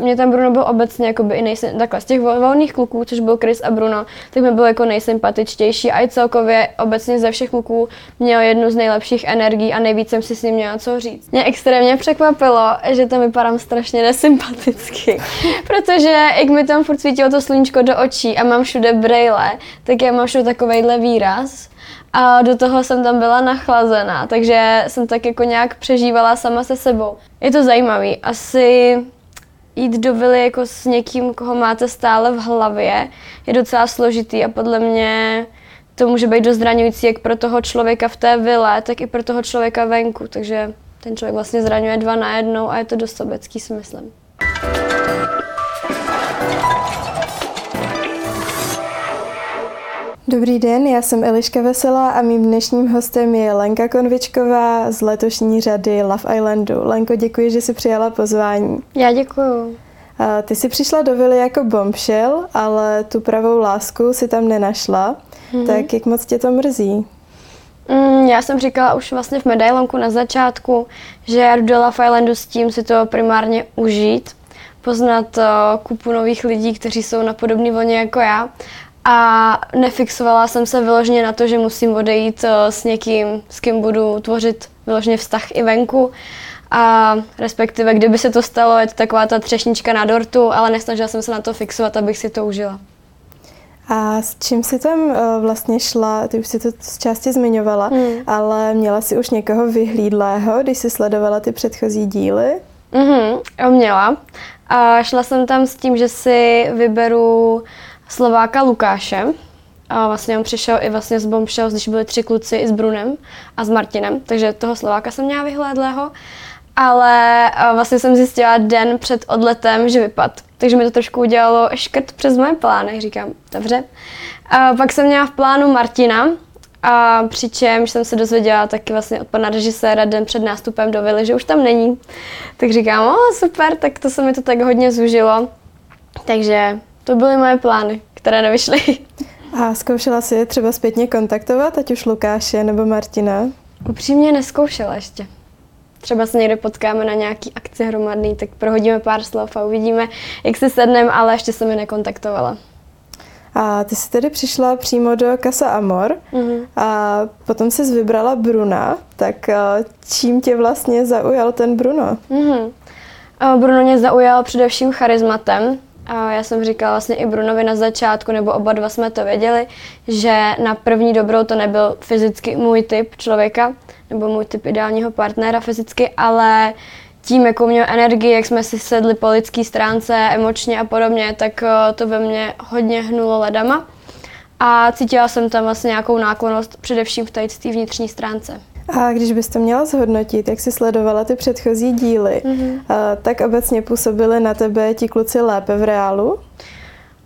Mě tam Bruno byl obecně jakoby i nejsem, takhle z těch volných kluků, což byl Chris a Bruno, tak mi byl jako nejsympatičtější a i celkově obecně ze všech kluků měl jednu z nejlepších energií a nejvíc jsem si s ním měla co říct. Mě extrémně překvapilo, že tam vypadám strašně nesympaticky, protože jak mi tam furt svítilo to sluníčko do očí a mám všude brejle, tak já mám všude takovejhle výraz a do toho jsem tam byla nachlazená, takže jsem tak jako nějak přežívala sama se sebou. Je to zajímavý. Asi jít do vily jako s někým, koho máte stále v hlavě, je docela složitý a podle mě to může být dost zraňující jak pro toho člověka v té vile, tak i pro toho člověka venku, takže ten člověk vlastně zraňuje dva na jednou a je to dost sobecký, si myslím. Dobrý den, já jsem Eliška Veselá a mým dnešním hostem je Lenka Konvičková z letošní řady Love Islandu. Lenko, děkuji, že jsi přijala pozvání. Já děkuju. Ty jsi přišla do vily jako bombshell, ale tu pravou lásku si tam nenašla. Mm-hmm. Tak jak moc tě to mrzí? Mm, já jsem říkala už vlastně v medailonku na začátku, že já jdu do Love Islandu s tím si to primárně užít, poznat uh, kupu nových lidí, kteří jsou na podobné vlně jako já a nefixovala jsem se vyloženě na to, že musím odejít eh, s někým, s kým budu tvořit vyloženě vztah i venku. A respektive, kdyby se to stalo, je to taková ta třešnička na dortu, ale nesnažila jsem se na to fixovat, abych si to užila. A s čím jsi tam uh, vlastně šla, ty už si to z části zmiňovala, hmm. ale měla jsi už někoho vyhlídlého, když jsi sledovala ty předchozí díly? Mhm, měla. A šla jsem tam s tím, že si vyberu Slováka Lukáše. A vlastně on přišel i vlastně z Bombshells, když byli tři kluci i s Brunem a s Martinem, takže toho Slováka jsem měla vyhlédlého. Ale vlastně jsem zjistila den před odletem, že vypad. Takže mi to trošku udělalo škrt přes moje plány, říkám, dobře. A pak jsem měla v plánu Martina, a přičemž jsem se dozvěděla taky vlastně od pana režiséra den před nástupem do Vily, že už tam není. Tak říkám, o super, tak to se mi to tak hodně zúžilo. Takže to byly moje plány, které nevyšly. A zkoušela jsi je třeba zpětně kontaktovat, ať už Lukáše nebo Martina? Upřímně neskoušela ještě. Třeba se někde potkáme na nějaký akci hromadný, tak prohodíme pár slov a uvidíme, jak se sedneme, ale ještě jsem mi nekontaktovala. A ty jsi tedy přišla přímo do Casa Amor mm-hmm. a potom jsi vybrala Bruna, tak eh, čím tě vlastně zaujal ten Bruno? Mm-hmm. Bruno mě zaujal především charizmatem, a já jsem říkala vlastně i Brunovi na začátku, nebo oba dva jsme to věděli, že na první dobrou to nebyl fyzicky můj typ člověka, nebo můj typ ideálního partnera fyzicky, ale tím, jakou měl energii, jak jsme si sedli po lidské stránce, emočně a podobně, tak eh, to ve mně hodně hnulo ledama. A cítila jsem tam vlastně nějakou náklonost, především v té vnitřní stránce. A když byste měla zhodnotit, jak jsi sledovala ty předchozí díly, mm-hmm. tak obecně působili na tebe ti kluci lépe v reálu?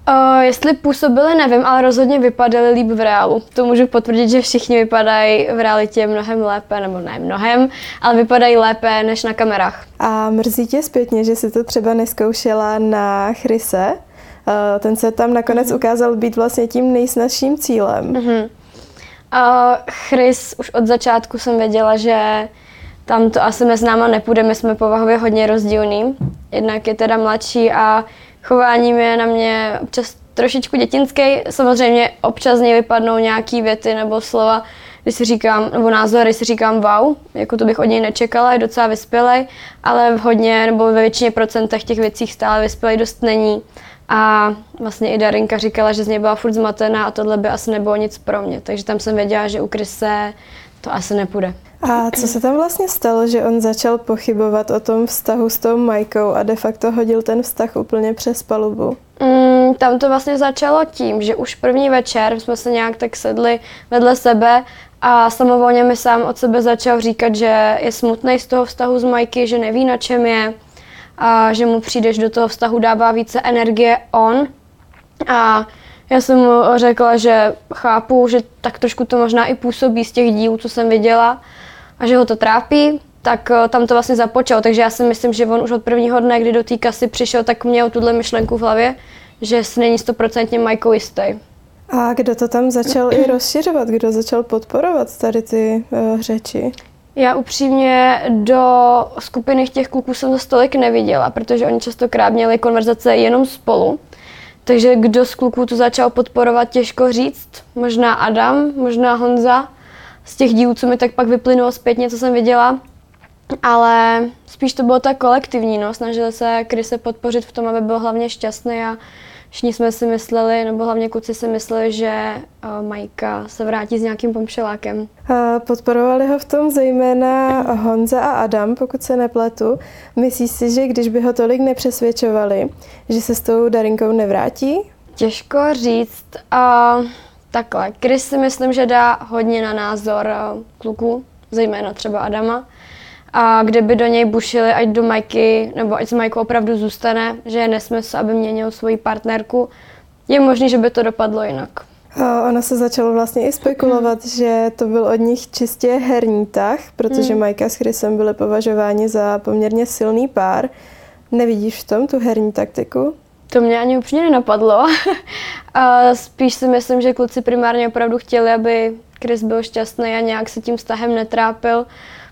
Uh, jestli působili, nevím, ale rozhodně vypadali líp v reálu. To můžu potvrdit, že všichni vypadají v realitě mnohem lépe, nebo ne mnohem, ale vypadají lépe než na kamerách. A mrzí tě zpětně, že jsi to třeba neskoušela na Chryse? Uh, ten se tam nakonec mm-hmm. ukázal být vlastně tím nejsnažším cílem. Mm-hmm. Chris už od začátku jsem věděla, že tam to asi mezi náma nepůjde, my jsme povahově hodně rozdílní. Jednak je teda mladší a chováním je na mě občas trošičku dětinský. Samozřejmě občas něj vypadnou nějaký věty nebo slova, když si říkám, nebo názory, si říkám wow, jako to bych od něj nečekala, je docela vyspělej, ale v hodně nebo ve většině procentech těch věcí stále vyspělej dost není. A vlastně i Darinka říkala, že z něj byla furt zmatená a tohle by asi nebylo nic pro mě. Takže tam jsem věděla, že u Kryse to asi nepůjde. A co se tam vlastně stalo, že on začal pochybovat o tom vztahu s tou Majkou a de facto hodil ten vztah úplně přes palubu? Mm, tam to vlastně začalo tím, že už první večer jsme se nějak tak sedli vedle sebe a samovolně mi sám od sebe začal říkat, že je smutný z toho vztahu s Majky, že neví na čem je, a že mu přijdeš do toho vztahu dává více energie on. A já jsem mu řekla, že chápu, že tak trošku to možná i působí z těch dílů, co jsem viděla a že ho to trápí, tak eh, tam to vlastně započal. Takže já si myslím, že on už od prvního dne, kdy do té kasy přišel, tak měl tuhle myšlenku v hlavě, že si není stoprocentně Majkou jistý. A kdo to tam začal i rozšiřovat? Kdo začal podporovat tady ty uh, řeči? Já upřímně do skupiny těch kluků jsem to tolik neviděla, protože oni častokrát měli konverzace jenom spolu. Takže kdo z kluků to začal podporovat, těžko říct. Možná Adam, možná Honza. Z těch dílů, co mi tak pak vyplynulo zpětně, co jsem viděla. Ale spíš to bylo tak kolektivní, no. Snažili se Krise podpořit v tom, aby byl hlavně šťastný a všichni jsme si mysleli, nebo hlavně kluci si mysleli, že uh, Majka se vrátí s nějakým pomšelákem. Podporovali ho v tom zejména Honza a Adam, pokud se nepletu. Myslíš si, že když by ho tolik nepřesvědčovali, že se s tou Darinkou nevrátí? Těžko říct. Uh, takhle, Chris si myslím, že dá hodně na názor uh, kluků, zejména třeba Adama a kde by do něj bušili, ať do Majky, nebo ať s Majkou opravdu zůstane, že je nesmysl, aby měnil svoji partnerku. Je možné, že by to dopadlo jinak. A ono se začalo vlastně i spekulovat, že to byl od nich čistě herní tah, protože hmm. Majka s Chrisem byly považováni za poměrně silný pár. Nevidíš v tom tu herní taktiku? To mě ani upřímně nenapadlo. a spíš si myslím, že kluci primárně opravdu chtěli, aby Chris byl šťastný a nějak se tím vztahem netrápil.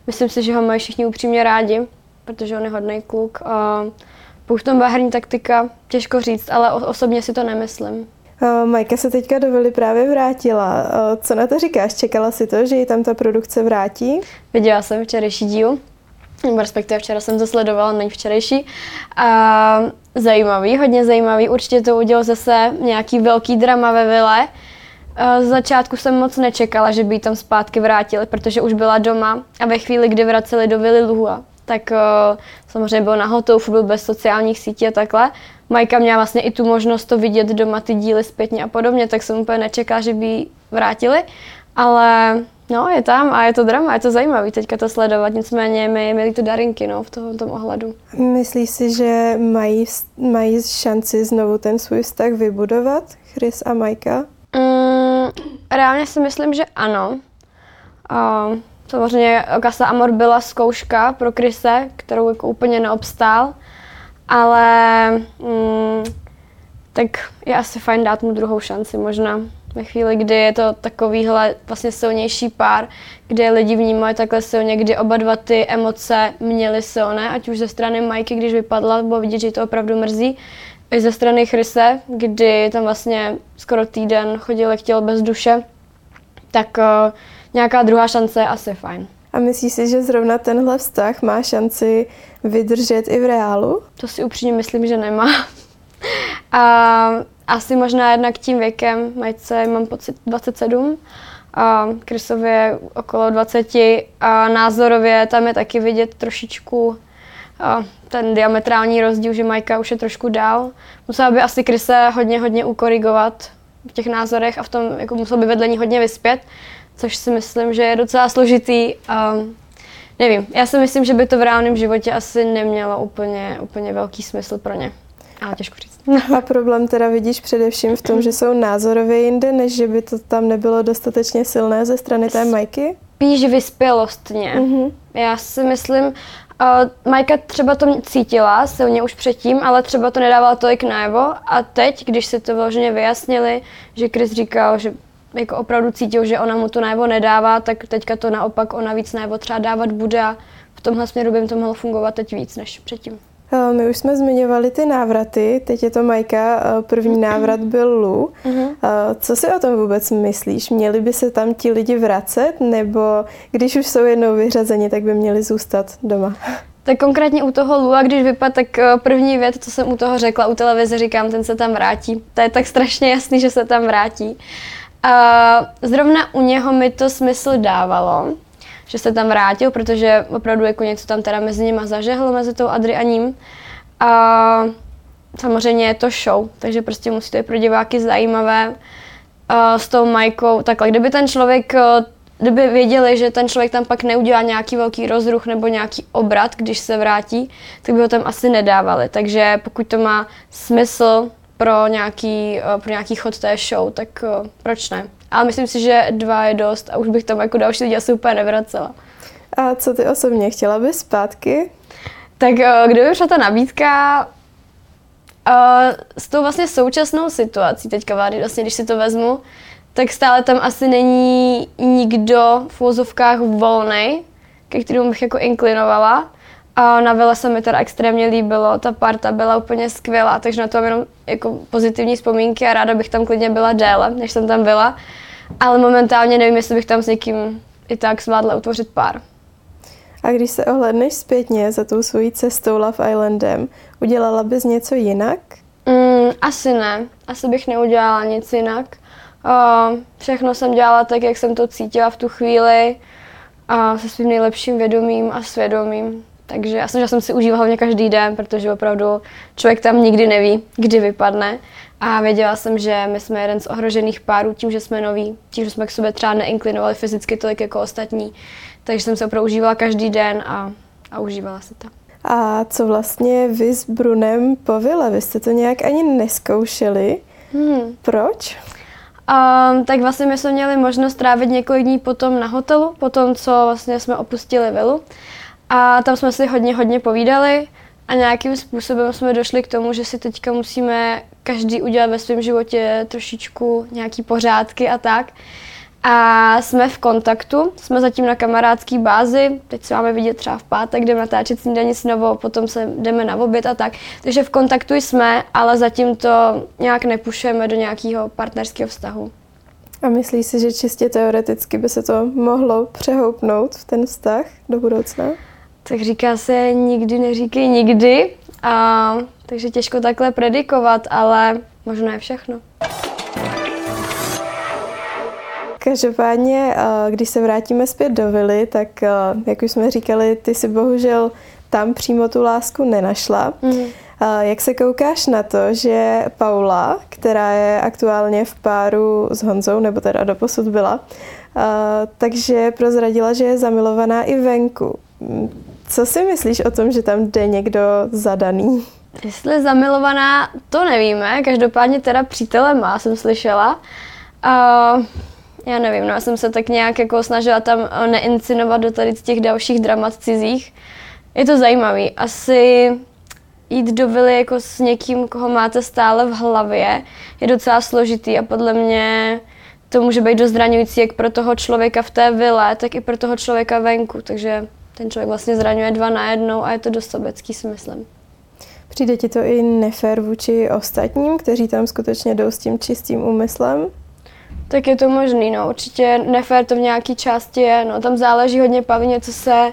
Myslím si, že ho mají všichni upřímně rádi, protože on je hodný kluk. A pokud tom herní taktika, těžko říct, ale osobně si to nemyslím. Majka se teďka do Vily právě vrátila. Co na to říkáš? Čekala si to, že ji tam ta produkce vrátí? Viděla jsem včerejší díl, nebo respektive včera jsem to sledovala, není včerejší. A zajímavý, hodně zajímavý. Určitě to udělal zase nějaký velký drama ve Vile. Z začátku jsem moc nečekala, že by ji tam zpátky vrátili, protože už byla doma a ve chvíli, kdy vraceli do Vily Luhua, tak uh, samozřejmě byl na hotou, byl bez sociálních sítí a takhle. Majka měla vlastně i tu možnost to vidět doma, ty díly zpětně a podobně, tak jsem úplně nečekala, že by ji vrátili. Ale no, je tam a je to drama, je to zajímavé teďka to sledovat, nicméně my měli to darinky no, v tom, tom ohledu. Myslíš si, že mají, mají šanci znovu ten svůj vztah vybudovat, Chris a Majka? Mm, reálně si myslím, že ano. Uh, samozřejmě Casa Amor byla zkouška pro Krise, kterou jako úplně neobstál, ale mm, tak je asi fajn dát mu druhou šanci možná. Ve chvíli, kdy je to takovýhle vlastně silnější pár, kde lidi vnímají takhle silně, kdy oba dva ty emoce měly silné, ať už ze strany Majky, když vypadla, bylo vidět, že to opravdu mrzí, i ze strany Chryse, kdy tam vlastně skoro týden chodil, chtěl bez duše, tak uh, nějaká druhá šance je asi fajn. A myslíš si, že zrovna tenhle vztah má šanci vydržet i v reálu? To si upřímně myslím, že nemá. a asi možná jednak tím věkem, majce mám pocit 27, a Krysově okolo 20 a názorově tam je taky vidět trošičku ten diametrální rozdíl, že Majka už je trošku dál. Musela by asi Krise hodně, hodně ukorigovat v těch názorech a v tom jako musel by vedle ní hodně vyspět, což si myslím, že je docela složitý. A nevím, já si myslím, že by to v reálném životě asi nemělo úplně, úplně velký smysl pro ně. Ale těžko říct. A problém teda vidíš především v tom, že jsou názorově jinde, než že by to tam nebylo dostatečně silné ze strany té Majky? Spíš vyspělostně. Mm-hmm. Já si myslím, Uh, Majka třeba to cítila silně už předtím, ale třeba to nedávala tolik najevo a teď, když si to vyloženě vyjasnili, že Chris říkal, že jako opravdu cítil, že ona mu to najevo nedává, tak teďka to naopak ona víc najevo třeba dávat bude a v tomhle směru by to mohlo fungovat teď víc než předtím. Eh, my už jsme zmiňovali ty návraty, teď je to Majka, eh, první návrat byl Lu. Uh-huh. Co si o tom vůbec myslíš? Měli by se tam ti lidi vracet, nebo když už jsou jednou vyřazeni, tak by měli zůstat doma? Tak konkrétně u toho Lua, když vypadá, tak první věc, co jsem u toho řekla, u televize říkám, ten se tam vrátí. To je tak strašně jasný, že se tam vrátí. A zrovna u něho mi to smysl dávalo, že se tam vrátil, protože opravdu jako něco tam teda mezi nimi zažehlo, mezi tou Adri a ním. A samozřejmě je to show, takže prostě musí to být pro diváky zajímavé. A s tou Majkou, takhle, kdyby ten člověk, kdyby věděli, že ten člověk tam pak neudělá nějaký velký rozruch nebo nějaký obrat, když se vrátí, tak by ho tam asi nedávali. Takže pokud to má smysl pro nějaký, pro nějaký chod té show, tak proč ne? Ale myslím si, že dva je dost a už bych tam jako další lidi asi úplně nevracela. A co ty osobně? Chtěla bys zpátky? Tak eh, kdyby přišla ta nabídka uh, s tou vlastně současnou situací teďka vlády, vlastně když si to vezmu, tak stále tam asi není nikdo v úzovkách volný, ke kterému bych jako inklinovala. A na vile se mi teda extrémně líbilo, ta parta byla úplně skvělá, takže na to mám jenom jako pozitivní vzpomínky a ráda bych tam klidně byla déle, než jsem tam byla. Ale momentálně nevím, jestli bych tam s někým i tak zvládla utvořit pár. A když se ohledneš zpětně za tou svojí cestou Love Islandem, udělala bys něco jinak? Mm, asi ne. Asi bych neudělala nic jinak. Uh, všechno jsem dělala tak, jak jsem to cítila v tu chvíli a se svým nejlepším vědomím a svědomím. Takže já jsem, že jsem si užívala hlavně každý den, protože opravdu člověk tam nikdy neví, kdy vypadne. A věděla jsem, že my jsme jeden z ohrožených párů tím, že jsme noví, tím, že jsme k sobě třeba neinklinovali fyzicky tolik jako ostatní. Takže jsem se opravdu užívala každý den a, a užívala se to. A co vlastně vy s Brunem po vile? Vy jste to nějak ani neskoušeli. Hmm. Proč? Um, tak vlastně my jsme měli možnost trávit několik dní potom na hotelu, potom co vlastně jsme opustili vilu. A tam jsme si hodně, hodně povídali a nějakým způsobem jsme došli k tomu, že si teďka musíme každý udělat ve svém životě trošičku nějaký pořádky a tak. A jsme v kontaktu, jsme zatím na kamarádské bázi, teď se máme vidět třeba v pátek, jdeme natáčet snídaní s novou, potom se jdeme na oběd a tak. Takže v kontaktu jsme, ale zatím to nějak nepušujeme do nějakého partnerského vztahu. A myslíš si, že čistě teoreticky by se to mohlo přehoupnout v ten vztah do budoucna? Tak říká se nikdy neříkej nikdy, a, takže těžko takhle predikovat, ale možná je všechno. Každopádně, eh, když se vrátíme zpět do vily, tak eh, jak už jsme říkali, ty si bohužel tam přímo tu lásku nenašla. Mm. Jak se koukáš na to, že Paula, která je aktuálně v páru s Honzou, nebo teda doposud byla, takže prozradila, že je zamilovaná i venku. Co si myslíš o tom, že tam jde někdo zadaný? Jestli zamilovaná, to nevíme. Každopádně teda přítele má, jsem slyšela. Uh, já nevím, no já jsem se tak nějak jako snažila tam neincinovat do tady těch dalších dramat cizích. Je to zajímavý. Asi jít do vily jako s někým, koho máte stále v hlavě, je docela složitý a podle mě to může být dost zraňující jak pro toho člověka v té vile, tak i pro toho člověka venku. Takže ten člověk vlastně zraňuje dva na jednou a je to dost sobecký, si myslím. Přijde ti to i nefér vůči ostatním, kteří tam skutečně jdou s tím čistým úmyslem? Tak je to možný, no. Určitě nefér to v nějaké části je, no. Tam záleží hodně pavině, co se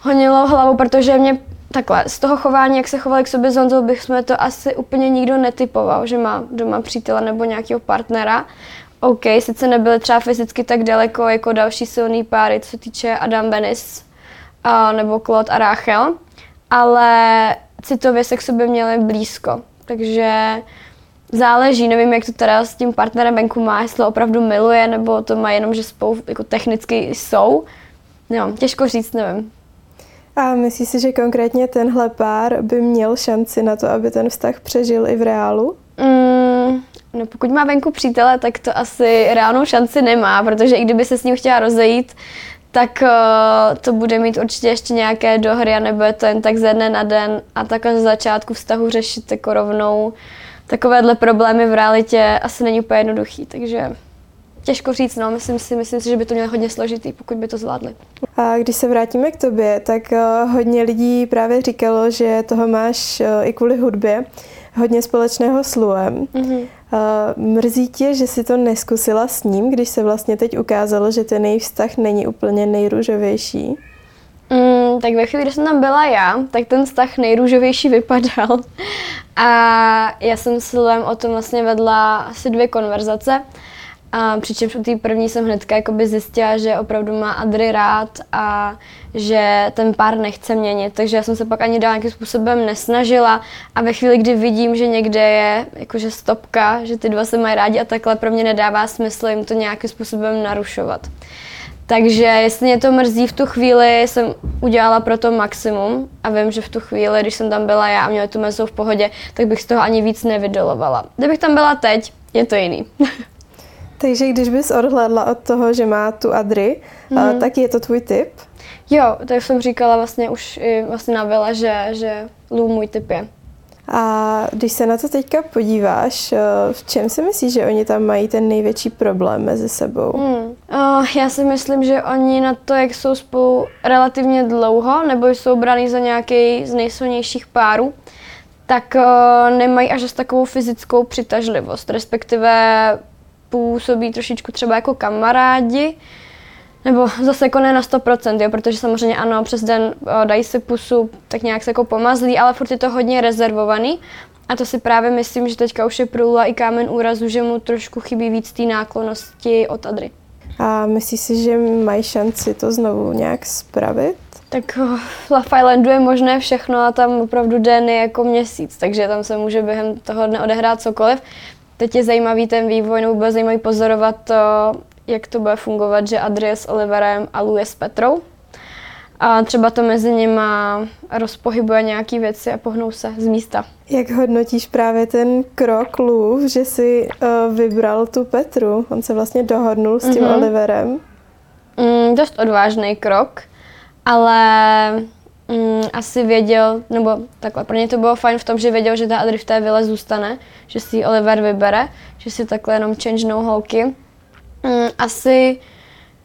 honilo hlavou, protože mě takhle, z toho chování, jak se chovali k sobě s Honzou, bychom to asi úplně nikdo netypoval, že má doma přítele nebo nějakého partnera. OK, sice nebyly třeba fyzicky tak daleko jako další silný páry, co se týče Adam Benis a, nebo Claude a Rachel, ale citově se k sobě měli blízko. Takže záleží, nevím, jak to teda s tím partnerem venku má, jestli opravdu miluje, nebo to má jenom, že spolu jako technicky jsou. No, těžko říct, nevím. A myslíš si, že konkrétně tenhle pár by měl šanci na to, aby ten vztah přežil i v reálu? Mm, no pokud má venku přítele, tak to asi reálnou šanci nemá, protože i kdyby se s ním chtěla rozejít, tak uh, to bude mít určitě ještě nějaké dohry a nebude to jen tak ze dne na den a takhle z začátku vztahu řešit jako rovnou takovéhle problémy v realitě asi není úplně jednoduchý, takže těžko říct, no, myslím si, myslím si, že by to mělo hodně složitý, pokud by to zvládli. A když se vrátíme k tobě, tak uh, hodně lidí právě říkalo, že toho máš uh, i kvůli hudbě hodně společného s Luem. Mm-hmm. Uh, mrzí tě, že si to neskusila s ním, když se vlastně teď ukázalo, že ten jejich vztah není úplně nejrůžovější? Mm, tak ve chvíli, kdy jsem tam byla já, tak ten vztah nejrůžovější vypadal. A já jsem s Luem o tom vlastně vedla asi dvě konverzace. A přičemž u té první jsem hnedka jakoby zjistila, že opravdu má Adry rád a že ten pár nechce měnit. Takže já jsem se pak ani dál nějakým způsobem nesnažila. A ve chvíli, kdy vidím, že někde je jakože stopka, že ty dva se mají rádi a takhle, pro mě nedává smysl jim to nějakým způsobem narušovat. Takže jestli mě to mrzí v tu chvíli, jsem udělala pro to maximum a vím, že v tu chvíli, když jsem tam byla já a měla tu mezu v pohodě, tak bych z toho ani víc nevydolovala. Kdybych tam byla teď, je to jiný. Takže když bys odhlédla od toho, že má tu Adry, mm. tak je to tvůj tip? Jo, tak jsem říkala vlastně už i vlastně na Vila, že, že Lou můj tip je. A když se na to teďka podíváš, eh, v čem si myslíš, že oni tam mají ten největší problém mezi sebou? Hmm. No, já si myslím, že oni na to, jak jsou spolu relativně dlouho, nebo jsou braný za nějaký z nejsilnějších párů, tak uh, nemají až takovou fyzickou přitažlivost, respektive působí trošičku třeba jako kamarádi, nebo zase jako ne na 100%, jo, protože samozřejmě ano, přes den o, dají si pusu, tak nějak se jako pomazlí, ale furt je to hodně rezervovaný. A to si právě myslím, že teďka už je průla i kámen úrazu, že mu trošku chybí víc té náklonosti od Adry. A myslíš si, že mají šanci to znovu nějak spravit? Tak v Love Islandu je možné všechno a tam opravdu den je jako měsíc, takže tam se může během toho dne odehrát cokoliv. Teď je zajímavý ten vývoj, nebo bude zajímavý pozorovat to, jak to bude fungovat, že Adrie s Oliverem a Lou je s Petrou. A třeba to mezi nima rozpohybuje nějaké věci a pohnou se z místa. Jak hodnotíš právě ten krok Lou, že si uh, vybral tu Petru? On se vlastně dohodnul s tím mm-hmm. Oliverem. Mm, dost odvážný krok, ale mm, asi věděl, nebo takhle, pro ně to bylo fajn v tom, že věděl, že ta Adri v té vile zůstane, že si Oliver vybere, že si takhle jenom changenou holky. Mm, asi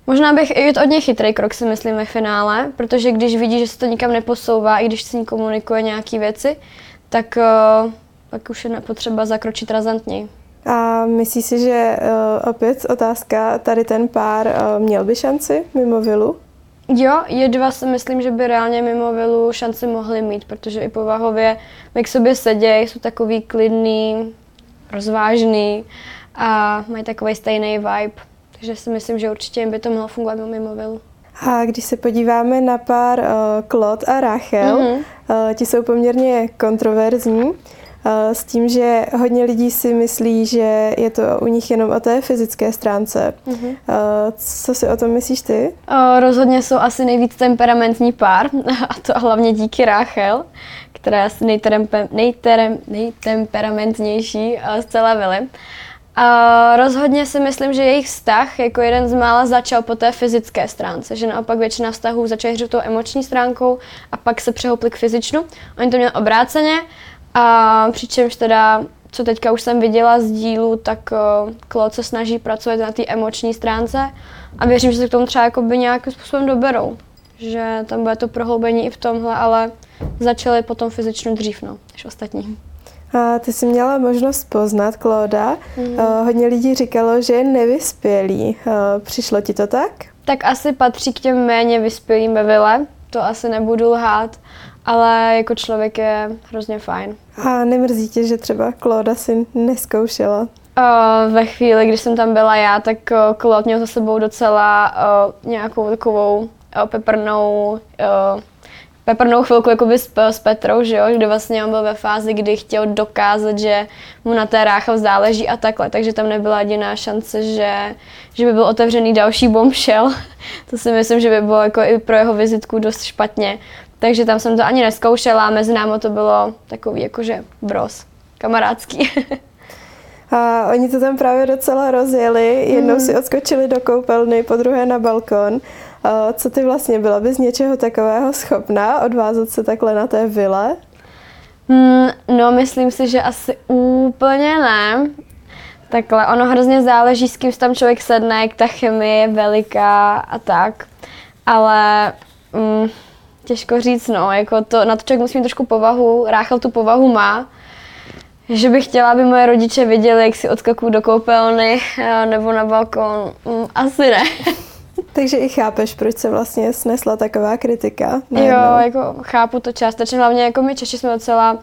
Možná bych, je to hodně chytrý krok, si myslím, ve finále, protože když vidí, že se to nikam neposouvá, i když s ní komunikuje nějaké věci, tak uh, pak už je potřeba zakročit razantněji. A myslíš si, že uh, opět otázka, tady ten pár uh, měl by šanci mimo vilu? Jo, je dva si myslím, že by reálně mimo vilu šanci mohli mít, protože i povahově jak k sobě sedějí, jsou takový klidný, rozvážný a mají takový stejný vibe. Takže si myslím, že určitě jim by to mohlo fungovat mimo vilu. A když se podíváme na pár uh, Claude a Rachel, mm-hmm. uh, ti jsou poměrně kontroverzní. Uh, s tím, že hodně lidí si myslí, že je to u nich jenom o té fyzické stránce. Mm-hmm. Co si o tom myslíš ty? Uh, rozhodně jsou asi nejvíc temperamentní pár, a to hlavně díky Rachel, která je asi nejterem, nejterem, nejtemperamentnější z celé vily. A rozhodně si myslím, že jejich vztah jako jeden z mála začal po té fyzické stránce, že naopak většina vztahů začaly hřít tou emoční stránkou a pak se přehoupli k fyzičnu. Oni to měli obráceně a přičemž teda, co teďka už jsem viděla z dílu, tak uh, Claude se snaží pracovat na té emoční stránce a věřím, že se k tomu třeba jakoby nějakým způsobem doberou. Že tam bude to prohloubení i v tomhle, ale začali potom fyzičnu dřív, no, než ostatní. A ty jsi měla možnost poznat Klóda. Mm. hodně lidí říkalo, že je nevyspělý. přišlo ti to tak? Tak asi patří k těm méně vyspělým ve vile. To asi nebudu lhát, ale jako člověk je hrozně fajn. A nemrzí tě, že třeba Klóda si neskoušela? Uh, ve chvíli, když jsem tam byla já, tak uh, Claude měl za sebou docela uh, nějakou takovou uh, peprnou uh, peprnou chvilku jakoby s, s Petrou, že jo, kdy vlastně on byl ve fázi, kdy chtěl dokázat, že mu na té rácha záleží a takhle, takže tam nebyla jediná šance, že, že by byl otevřený další bombshell. to si myslím, že by bylo jako i pro jeho vizitku dost špatně. Takže tam jsem to ani neskoušela, mezi námi to bylo takový jakože bros, kamarádský. A oni to tam právě docela rozjeli. Jednou mm. si odskočili do koupelny, po druhé na balkon. Co ty vlastně byla bys něčeho takového schopná odvázat se takhle na té vile? Mm, no, myslím si, že asi úplně ne. Takhle, ono hrozně záleží, s kým tam člověk sedne, jak ta chemie je veliká a tak. Ale mm, těžko říct, no, jako to, na to člověk musí mít trošku povahu, Ráchel tu povahu má, že bych chtěla, aby moje rodiče viděli, jak si odskakuju do koupelny eh, nebo na balkon. Mm, asi ne. Takže i chápeš, proč se vlastně snesla taková kritika? Najednou. Jo, jako chápu to částečně, hlavně jako my Češi jsme docela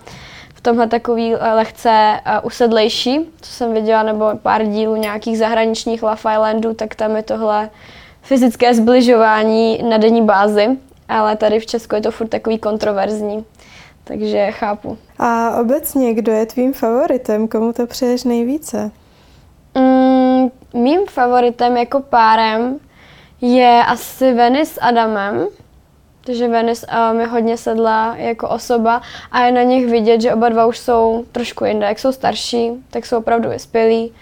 v tomhle takový eh, lehce uh, usedlejší, co jsem viděla, nebo pár dílů nějakých zahraničních Love Islandů, tak tam je tohle fyzické zbližování na denní bázi, ale tady v Česku je to furt takový kontroverzní, takže chápu. A obecně, kdo je tvým favoritem, komu to přeješ nejvíce? Mm, mým favoritem jako párem je asi Venice s Adamem, takže Venice um, je hodně sedla jako osoba a je na nich vidět, že oba dva už jsou trošku jinde. Jak jsou starší, tak jsou opravdu vyspělí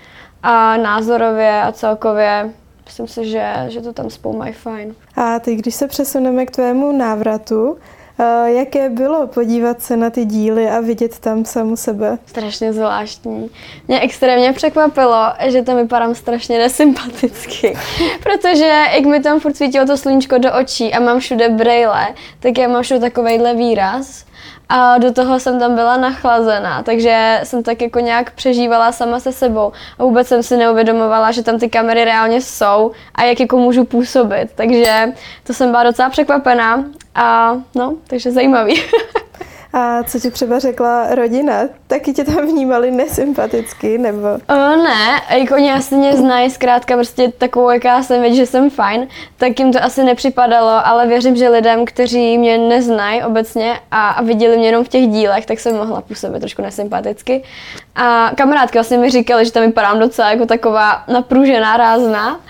a názorově a celkově myslím si, že, že to tam spolu mají fajn. A teď, když se přesuneme k tvému návratu, Uh, jaké bylo podívat se na ty díly a vidět tam samu sebe? Strašně zvláštní. Mě extrémně překvapilo, že tam vypadám strašně nesympaticky, protože jak mi tam furt svítilo to sluníčko do očí a mám všude brejle, tak já mám všude takovejhle výraz a do toho jsem tam byla nachlazená, takže jsem tak jako nějak přežívala sama se sebou a vůbec jsem si neuvědomovala, že tam ty kamery reálně jsou a jak jako můžu působit, takže to jsem byla docela překvapená a no, takže zajímavý. A co ti třeba řekla rodina? Taky tě tam vnímali nesympaticky, nebo? O, ne, jako oni asi mě znají zkrátka prostě takovou, jaká jsem, vědět, že jsem fajn, tak jim to asi nepřipadalo, ale věřím, že lidem, kteří mě neznají obecně a, a viděli mě jenom v těch dílech, tak jsem mohla působit trošku nesympaticky. A kamarádky vlastně mi říkali, že tam vypadám docela jako taková napružená, rázná,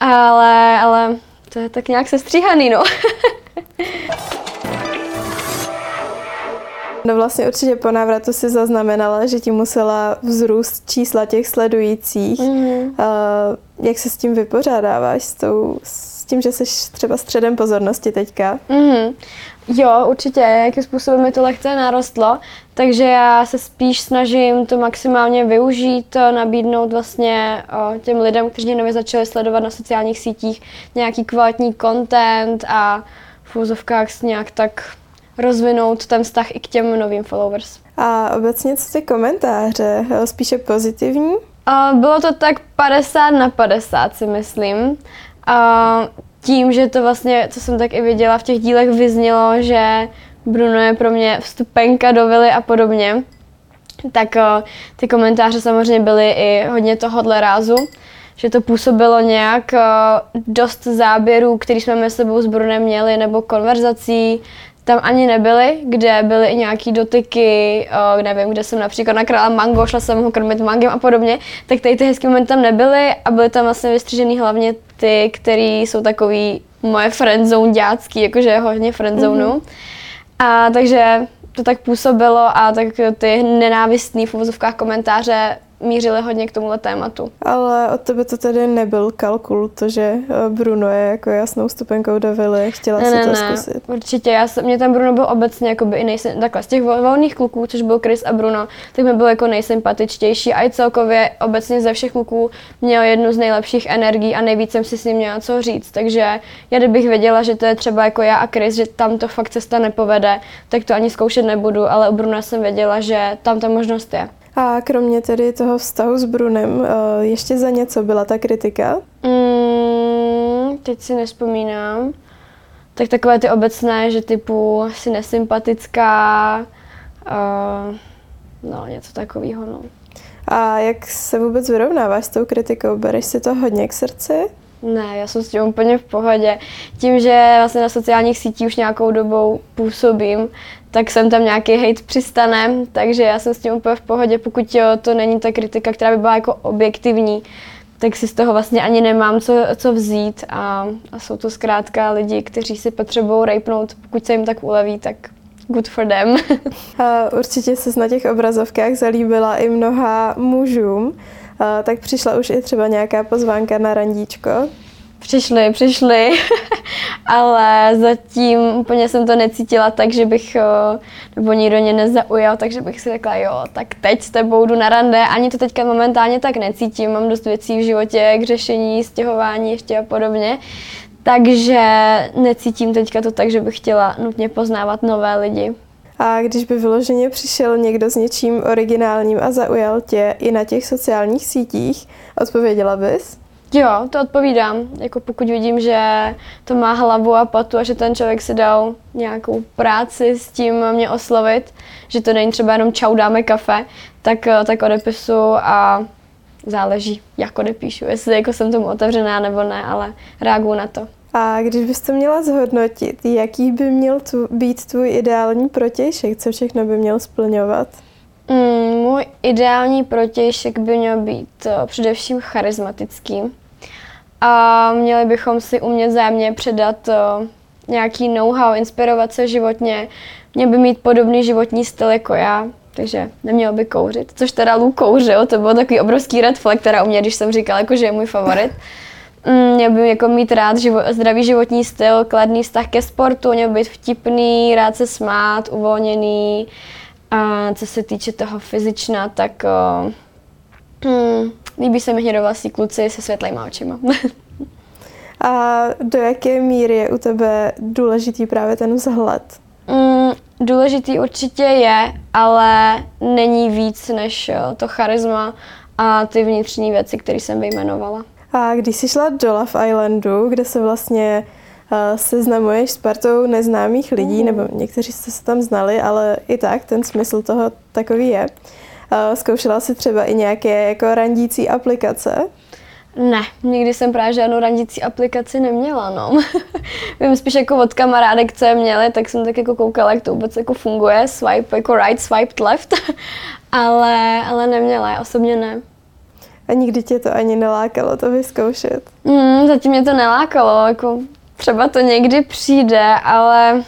ale, ale to je tak nějak sestříhaný, no. No vlastně určitě po návratu si zaznamenala, že ti musela vzrůst čísla těch sledujících. Mm-hmm. Uh, jak se s tím vypořádáváš, s, tou, s tím, že jsi třeba středem pozornosti teďka? Mm-hmm. Jo, určitě, jakým způsobem mi to lehce narostlo, takže já se spíš snažím to maximálně využít, nabídnout vlastně o, těm lidem, kteří nově začali sledovat na sociálních sítích nějaký kvalitní content a v úzovkách nějak tak rozvinout ten vztah i k těm novým followers. A obecně co ty komentáře? Spíše pozitivní? Uh, bylo to tak 50 na 50 si myslím. Uh, tím, že to vlastně, co jsem tak i viděla v těch dílech, vyznělo, že Bruno je pro mě vstupenka do vily a podobně, tak uh, ty komentáře samozřejmě byly i hodně tohohle rázu že to působilo nějak uh, dost záběrů, který jsme mezi sebou s Brunem měli, nebo konverzací, tam ani nebyly, kde byly i nějaký dotyky, uh, nevím, kde jsem například nakrála mango, šla jsem ho krmit mangem a podobně, tak tady ty hezké momenty tam nebyly a byly tam vlastně vystřižený hlavně ty, který jsou takový moje friendzone dětský, jakože hodně friendzone. Mm-hmm. A takže to tak působilo a tak ty nenávistný v uvozovkách komentáře mířili hodně k tomuhle tématu. Ale od tebe to tedy nebyl kalkul, to, že eh, Bruno je jako jasnou stupenkou do vily, chtěla ne, si ne, to ne, zkusit. určitě, já jsem, mě ten Bruno byl obecně jakoby i nejsem, takhle z těch volných kluků, což byl Chris a Bruno, tak mi byl jako nejsympatičtější a i celkově obecně ze všech kluků měl jednu z nejlepších energií a nejvíc jsem si s ním měla co říct, takže já kdybych věděla, že to je třeba jako já a Chris, že tam to fakt cesta nepovede, tak to ani zkoušet nebudu, ale u Bruna jsem věděla, že tam ta možnost je. A kromě tedy toho vztahu s Brunem, eh, ještě za něco byla ta kritika? Mm, teď si nespomínám. Tak takové ty obecné, že typu si nesympatická, uh, no něco takového, no. A jak se vůbec vyrovnáváš s tou kritikou? Bereš si to hodně k srdci? Ne, já jsem s tím úplně v pohodě. Tím, že vlastně na sociálních sítích už nějakou dobou působím, tak jsem tam nějaký hate přistane, takže já jsem s tím úplně v pohodě, pokud jo, to není ta kritika, která by byla jako objektivní, tak si z toho vlastně ani nemám co, co vzít a, a jsou to zkrátka lidi, kteří si potřebují rejpnout, pokud se jim tak uleví, tak good for them. určitě se na těch obrazovkách zalíbila i mnoha mužům, tak přišla už i třeba nějaká pozvánka na randíčko. Přišli, přišli, ale zatím úplně jsem to necítila tak, že bych, nebo nikdo mě nezaujal, takže bych si řekla, jo, tak teď s tebou jdu na rande. Ani to teďka momentálně tak necítím, mám dost věcí v životě k řešení, stěhování ještě a podobně. Takže necítím teďka to tak, že bych chtěla nutně poznávat nové lidi. A když by vyloženě přišel někdo s něčím originálním a zaujal tě i na těch sociálních sítích, odpověděla bys? Jo, to odpovídám. Jako pokud vidím, že to má hlavu a patu a že ten člověk si dal nějakou práci s tím mě oslovit, že to není třeba jenom čau, dáme kafe, tak, tak odepisu a záleží, jak odepíšu, jestli jako jsem tomu otevřená nebo ne, ale reaguju na to. A když bys to měla zhodnotit, jaký by měl tu, být tvůj ideální protějšek, co všechno by měl splňovat? Mm, můj ideální protějšek by měl být uh, především charismatický. A měli bychom si umět zájemně předat uh, nějaký know-how, inspirovat se životně. Měl by mít podobný životní styl jako já, takže neměl by kouřit. Což teda Lou kouřil, to byl takový obrovský red flag, která u mě, když jsem říkala, jako, že je můj favorit. Mm, měl by jako mít rád živo, zdravý životní styl, kladný vztah ke sportu, měl být vtipný, rád se smát, uvolněný. A co se týče toho fyzična, tak o, hmm, líbí se mi hnědovlasí kluci se světlejma očima. A do jaké míry je u tebe důležitý právě ten vzhled? Mm, důležitý určitě je, ale není víc než to charisma a ty vnitřní věci, které jsem vyjmenovala. A když jsi šla do Love Islandu, kde se vlastně uh, seznamuješ s partou neznámých lidí, mm. nebo někteří jste se tam znali, ale i tak ten smysl toho takový je. Uh, zkoušela si třeba i nějaké jako randící aplikace? Ne, nikdy jsem právě žádnou randící aplikaci neměla, no. Vím spíš jako od kamarádek, co je měli, tak jsem tak jako koukala, jak to vůbec jako funguje, swipe jako right, swipe left, ale, ale neměla, osobně ne. A nikdy tě to ani nelákalo to vyzkoušet? Mm, zatím mě to nelákalo, jako třeba to někdy přijde, ale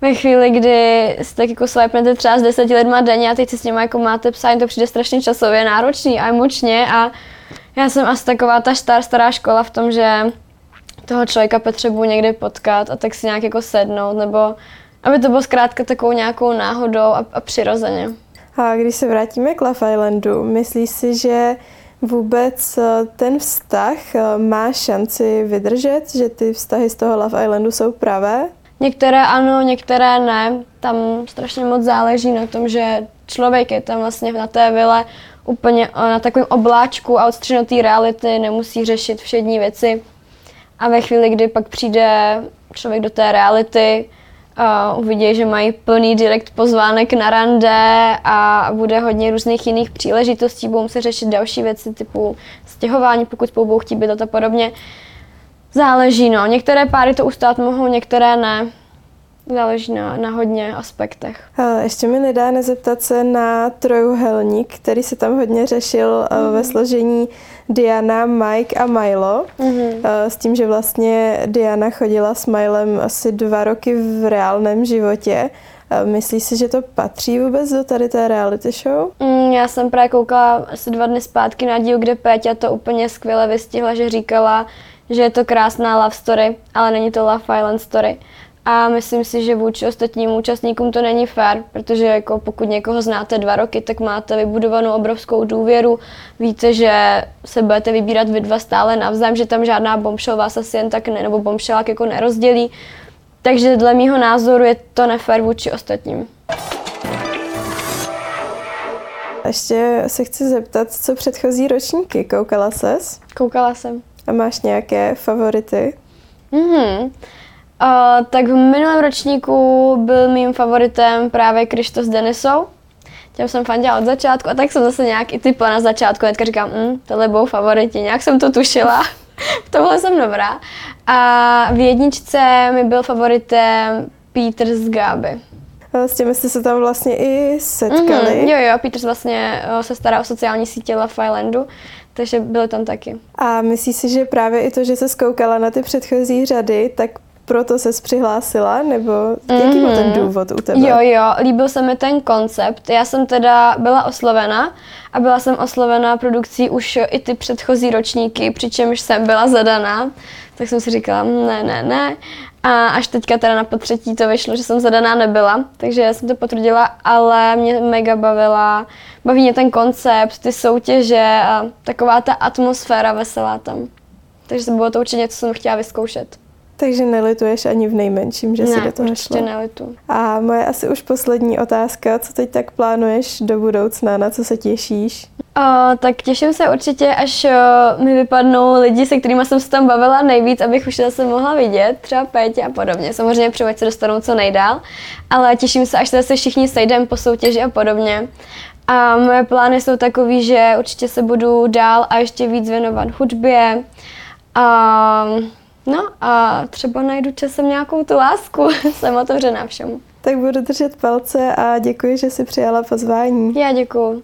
ve chvíli, kdy si tak jako swipnete třeba s deseti lidma denně a teď si s nimi jako máte psát, to přijde strašně časově náročný a emočně a já jsem asi taková ta star, stará škola v tom, že toho člověka potřebuji někdy potkat a tak si nějak jako sednout, nebo aby to bylo zkrátka takovou nějakou náhodou a, a přirozeně. A když se vrátíme k Love Islandu, myslíš si, že vůbec eh, ten vztah eh, má šanci vydržet, že ty vztahy z toho Love Islandu jsou pravé? Některé ano, některé ne. Tam strašně moc záleží na tom, že člověk je tam vlastně na té vile úplně eh, na takovém obláčku a odstřenutý reality, nemusí řešit všední věci. A ve chvíli, kdy pak přijde člověk do té reality, a uvidí, že mají plný direkt pozvánek na rande a bude hodně různých jiných příležitostí, budou se řešit další věci typu stěhování, pokud spolu budou chtít být a podobně. Záleží, no. Některé páry to ustát mohou, některé ne. Záleží na, na hodně aspektech. Ještě mi nedá nezeptat se na trojuhelník, který se tam hodně řešil mm. ve složení Diana, Mike a Milo. Mm-hmm. S tím, že vlastně Diana chodila s Milem asi dva roky v reálném životě. Myslíš si, že to patří vůbec do tady té reality show? Mm, já jsem právě koukala asi dva dny zpátky na díl, kde Péťa to úplně skvěle vystihla, že říkala, že je to krásná love story, ale není to Love Island story. A myslím si, že vůči ostatním účastníkům to není fér, protože jako pokud někoho znáte dva roky, tak máte vybudovanou obrovskou důvěru. Víte, že se budete vybírat vy dva stále navzájem, že tam žádná bombshell vás asi jen tak ne, nebo bombshellák jako nerozdělí. Takže dle mýho názoru je to nefér vůči ostatním. Ještě se chci zeptat, co předchozí ročníky, koukala ses? Koukala jsem. A máš nějaké favority? Mhm. Uh, tak v minulém ročníku byl mým favoritem právě Krištof s Denisou. Těm jsem fandila od začátku a tak jsem zase nějak i typla na začátku. Teďka říkám, mm, tohle budou favoriti, nějak jsem to tušila. v tomhle jsem dobrá. A v jedničce mi byl favoritem Peter z Gáby. S těmi jste se tam vlastně i setkali. Mm-hmm, jo, jo, Peters vlastně se stará o sociální sítě Love Islandu, takže byly tam taky. A myslíš si, že právě i to, že se zkoukala na ty předchozí řady, tak proto se přihlásila, nebo jaký mm. byl ten mhm. důvod u tebe? Jo, jo, líbil se mi ten koncept. Já jsem teda byla oslovena a byla jsem oslovena produkcí už i ty předchozí ročníky, přičemž jsem byla zadaná. Tak jsem si říkala, ne, ne, ne. A až teďka teda na potřetí to vyšlo, že jsem zadaná nebyla, takže já jsem to potvrdila, ale mě mega bavila, baví mě ten koncept, ty soutěže a taková ta atmosféra veselá tam. Takže bylo to určitě něco, co jsem chtěla vyzkoušet. Takže nelituješ ani v nejmenším, že ne, si do toho určitě šla. nelitu. A moje asi už poslední otázka, co teď tak plánuješ do budoucna, na co se těšíš? O, tak těším se určitě, až o, mi vypadnou lidi, se kterými jsem se tam bavila nejvíc, abych už zase mohla vidět, třeba Pétě a podobně. Samozřejmě přijď se dostanou co nejdál, ale těším se, až se zase všichni sejdeme po soutěži a podobně. A moje plány jsou takový, že určitě se budu dál a ještě víc věnovat hudbě. A No a třeba najdu časem nějakou tu lásku. Jsem otevřená všemu. Tak budu držet palce a děkuji, že jsi přijala pozvání. Já děkuji.